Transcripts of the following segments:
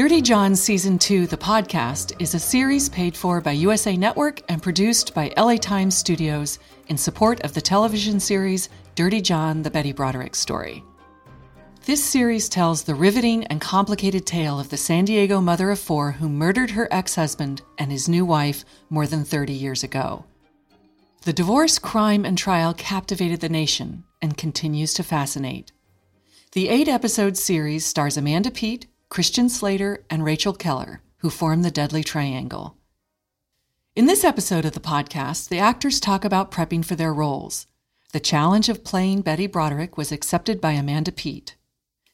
Dirty John Season 2, the podcast, is a series paid for by USA Network and produced by LA Times Studios in support of the television series Dirty John, the Betty Broderick story. This series tells the riveting and complicated tale of the San Diego mother of four who murdered her ex husband and his new wife more than 30 years ago. The divorce, crime, and trial captivated the nation and continues to fascinate. The eight episode series stars Amanda Peet, Christian Slater, and Rachel Keller, who form the Deadly Triangle. In this episode of the podcast, the actors talk about prepping for their roles. The challenge of playing Betty Broderick was accepted by Amanda Peet.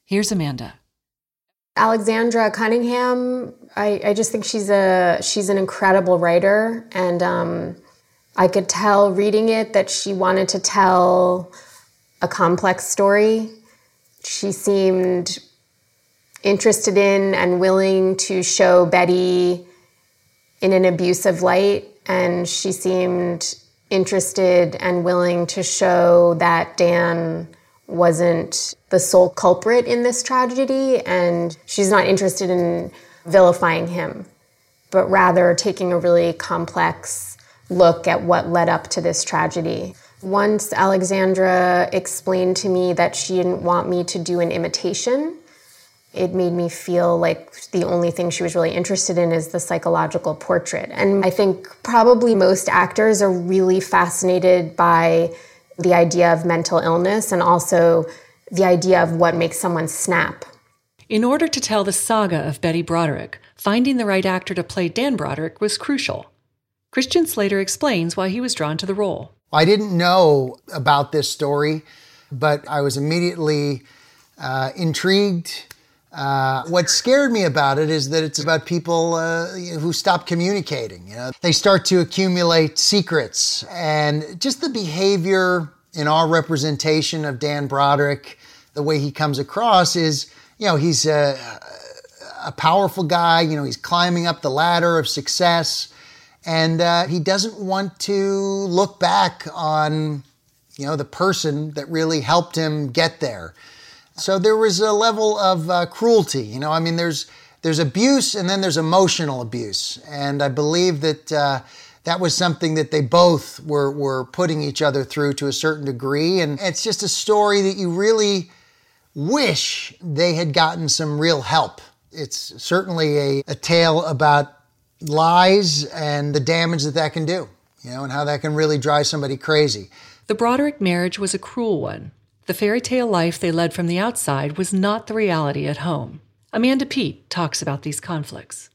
Here's Amanda. Alexandra Cunningham, I, I just think she's a she's an incredible writer, and um, I could tell reading it that she wanted to tell a complex story. She seemed interested in and willing to show Betty in an abusive light, and she seemed interested and willing to show that Dan wasn't the sole culprit in this tragedy, and she's not interested in vilifying him, but rather taking a really complex look at what led up to this tragedy. Once Alexandra explained to me that she didn't want me to do an imitation it made me feel like the only thing she was really interested in is the psychological portrait. And I think probably most actors are really fascinated by the idea of mental illness and also the idea of what makes someone snap. In order to tell the saga of Betty Broderick, finding the right actor to play Dan Broderick was crucial. Christian Slater explains why he was drawn to the role. I didn't know about this story, but I was immediately uh, intrigued uh, what scared me about it is that it's about people uh, who stop communicating. You know, they start to accumulate secrets, and just the behavior in our representation of Dan Broderick, the way he comes across is, you know, he's a, a powerful guy. You know, he's climbing up the ladder of success, and uh, he doesn't want to look back on, you know, the person that really helped him get there. So there was a level of uh, cruelty. You know, I mean, there's there's abuse and then there's emotional abuse, and I believe that uh, that was something that they both were were putting each other through to a certain degree, and it's just a story that you really wish they had gotten some real help. It's certainly a, a tale about lies and the damage that that can do, you know, and how that can really drive somebody crazy. The Broderick marriage was a cruel one. The fairy tale life they led from the outside was not the reality at home. Amanda Peet talks about these conflicts.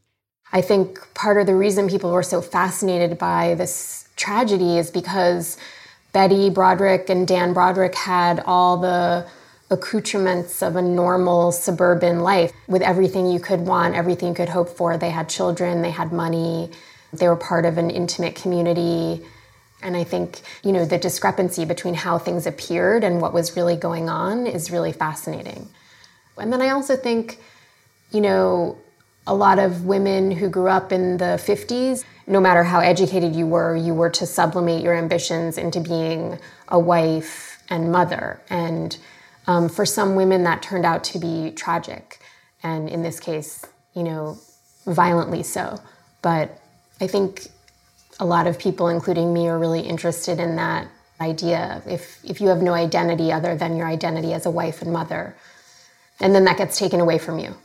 I think part of the reason people were so fascinated by this tragedy is because Betty Broderick and Dan Broderick had all the accoutrements of a normal suburban life with everything you could want, everything you could hope for. They had children, they had money, they were part of an intimate community. And I think, you know, the discrepancy between how things appeared and what was really going on is really fascinating. And then I also think, you know, a lot of women who grew up in the 50s, no matter how educated you were, you were to sublimate your ambitions into being a wife and mother. And um, for some women, that turned out to be tragic. And in this case, you know, violently so. But I think a lot of people, including me, are really interested in that idea. If, if you have no identity other than your identity as a wife and mother, and then that gets taken away from you,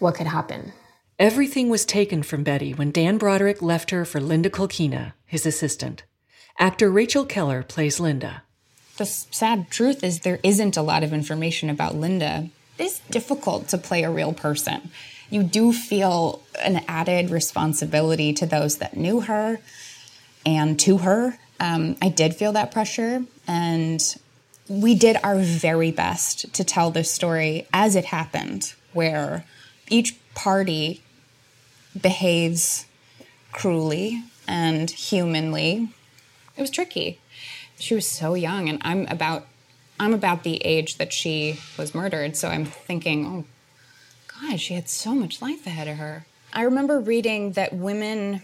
what could happen? Everything was taken from Betty when Dan Broderick left her for Linda Kolkena, his assistant. Actor Rachel Keller plays Linda. The sad truth is there isn't a lot of information about Linda. It's difficult to play a real person. You do feel an added responsibility to those that knew her, and to her. Um, I did feel that pressure, and we did our very best to tell this story as it happened, where each party behaves cruelly and humanly. It was tricky. She was so young, and I'm about I'm about the age that she was murdered, so I'm thinking, oh God, she had so much life ahead of her. I remember reading that women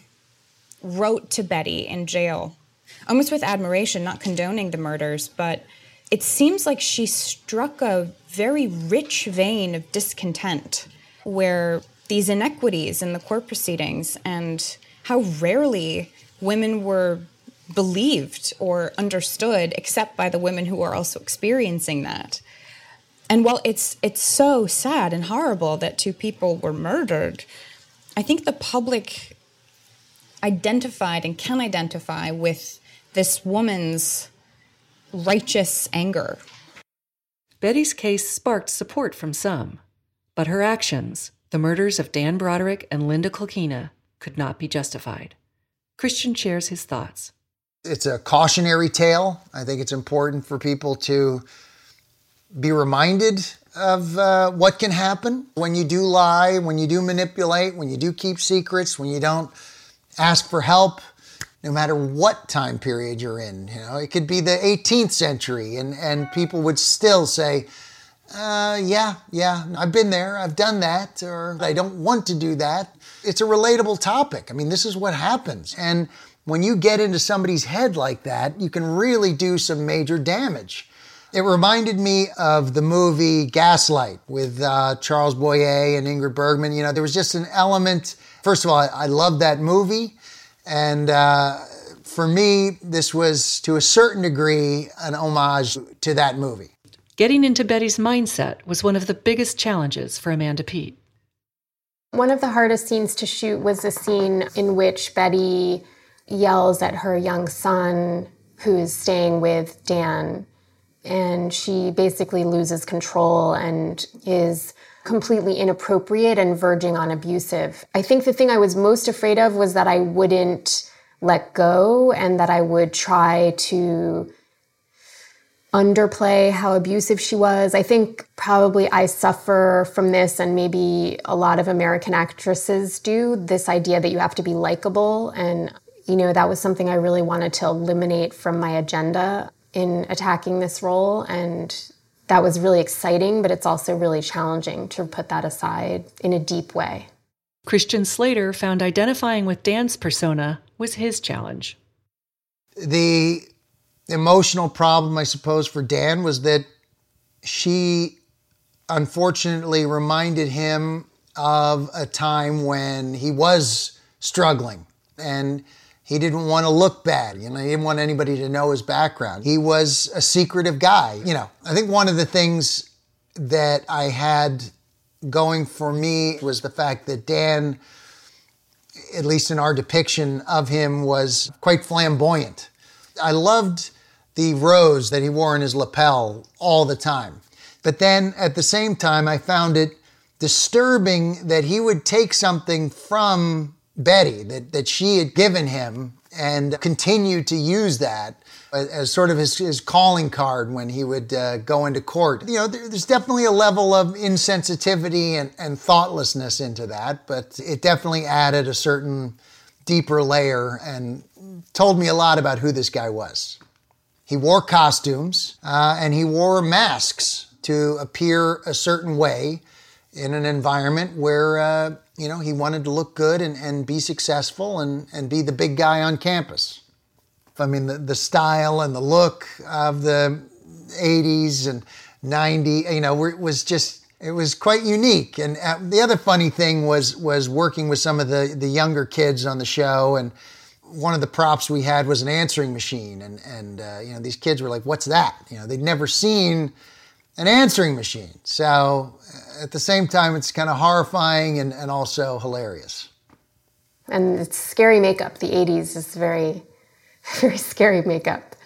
wrote to Betty in jail, almost with admiration, not condoning the murders, but it seems like she struck a very rich vein of discontent where these inequities in the court proceedings and how rarely women were believed or understood except by the women who are also experiencing that. And while it's it's so sad and horrible that two people were murdered, I think the public identified and can identify with this woman's righteous anger. Betty's case sparked support from some, but her actions, the murders of Dan Broderick and Linda Kolkena, could not be justified. Christian shares his thoughts. It's a cautionary tale. I think it's important for people to be reminded of uh, what can happen when you do lie, when you do manipulate, when you do keep secrets, when you don't ask for help, no matter what time period you're in. You know, it could be the 18th century, and, and people would still say, uh, yeah, yeah, I've been there, I've done that, or I don't want to do that. It's a relatable topic. I mean, this is what happens. And when you get into somebody's head like that, you can really do some major damage. It reminded me of the movie Gaslight with uh, Charles Boyer and Ingrid Bergman. You know, there was just an element. First of all, I, I love that movie. And uh, for me, this was to a certain degree an homage to that movie. Getting into Betty's mindset was one of the biggest challenges for Amanda Peet. One of the hardest scenes to shoot was the scene in which Betty yells at her young son who's staying with Dan and she basically loses control and is completely inappropriate and verging on abusive. I think the thing I was most afraid of was that I wouldn't let go and that I would try to underplay how abusive she was. I think probably I suffer from this, and maybe a lot of American actresses do this idea that you have to be likable. And, you know, that was something I really wanted to eliminate from my agenda in attacking this role and that was really exciting, but it's also really challenging to put that aside in a deep way. Christian Slater found identifying with Dan's persona was his challenge. The emotional problem, I suppose, for Dan was that she unfortunately reminded him of a time when he was struggling and he didn't want to look bad. You know, he didn't want anybody to know his background. He was a secretive guy. You know, I think one of the things that I had going for me was the fact that Dan, at least in our depiction of him, was quite flamboyant. I loved the rose that he wore in his lapel all the time. But then at the same time, I found it disturbing that he would take something from Betty that, that she had given him and continued to use that as sort of his, his calling card when he would uh, go into court. You know, there's definitely a level of insensitivity and, and thoughtlessness into that, but it definitely added a certain deeper layer and told me a lot about who this guy was. He wore costumes uh, and he wore masks to appear a certain way in an environment where uh, you know, he wanted to look good and, and be successful and, and be the big guy on campus. I mean, the, the style and the look of the 80s and 90, you know, it was just, it was quite unique. And uh, the other funny thing was, was working with some of the, the younger kids on the show. And one of the props we had was an answering machine. And, and uh, you know, these kids were like, what's that? You know, they'd never seen an answering machine. So uh, at the same time, it's kind of horrifying and, and also hilarious. And it's scary makeup. The 80s is very, very scary makeup.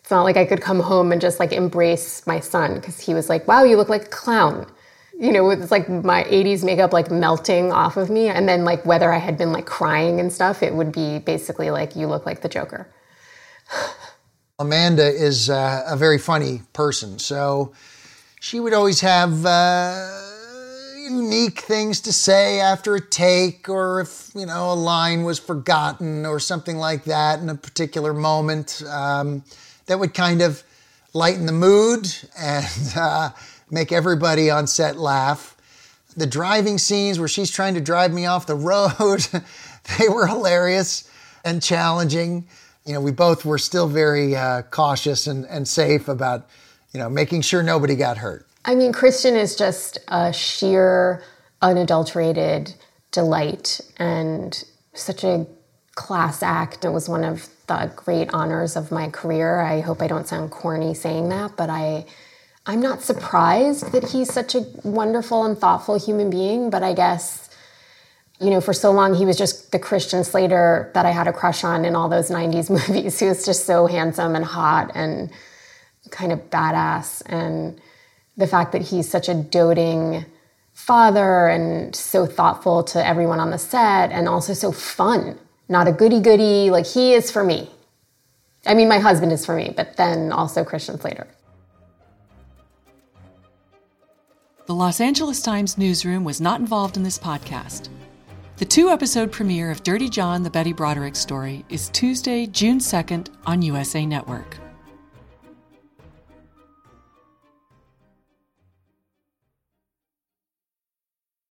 It's not like I could come home and just like embrace my son because he was like, wow, you look like a clown. You know, it's like my 80s makeup like melting off of me. And then, like, whether I had been like crying and stuff, it would be basically like, you look like the Joker. Amanda is uh, a very funny person. So, she would always have uh, unique things to say after a take, or if you know a line was forgotten or something like that in a particular moment, um, that would kind of lighten the mood and uh, make everybody on set laugh. The driving scenes where she's trying to drive me off the road, they were hilarious and challenging. You know, we both were still very uh, cautious and, and safe about you know, making sure nobody got hurt. I mean, Christian is just a sheer unadulterated delight and such a class act. It was one of the great honors of my career. I hope I don't sound corny saying that, but I I'm not surprised that he's such a wonderful and thoughtful human being, but I guess you know, for so long he was just the Christian Slater that I had a crush on in all those 90s movies. He was just so handsome and hot and kind of badass and the fact that he's such a doting father and so thoughtful to everyone on the set and also so fun. Not a goody goody, like he is for me. I mean, my husband is for me, but then also Christian Slater. The Los Angeles Times newsroom was not involved in this podcast. The two episode premiere of Dirty John, the Betty Broderick story, is Tuesday, June 2nd on USA Network.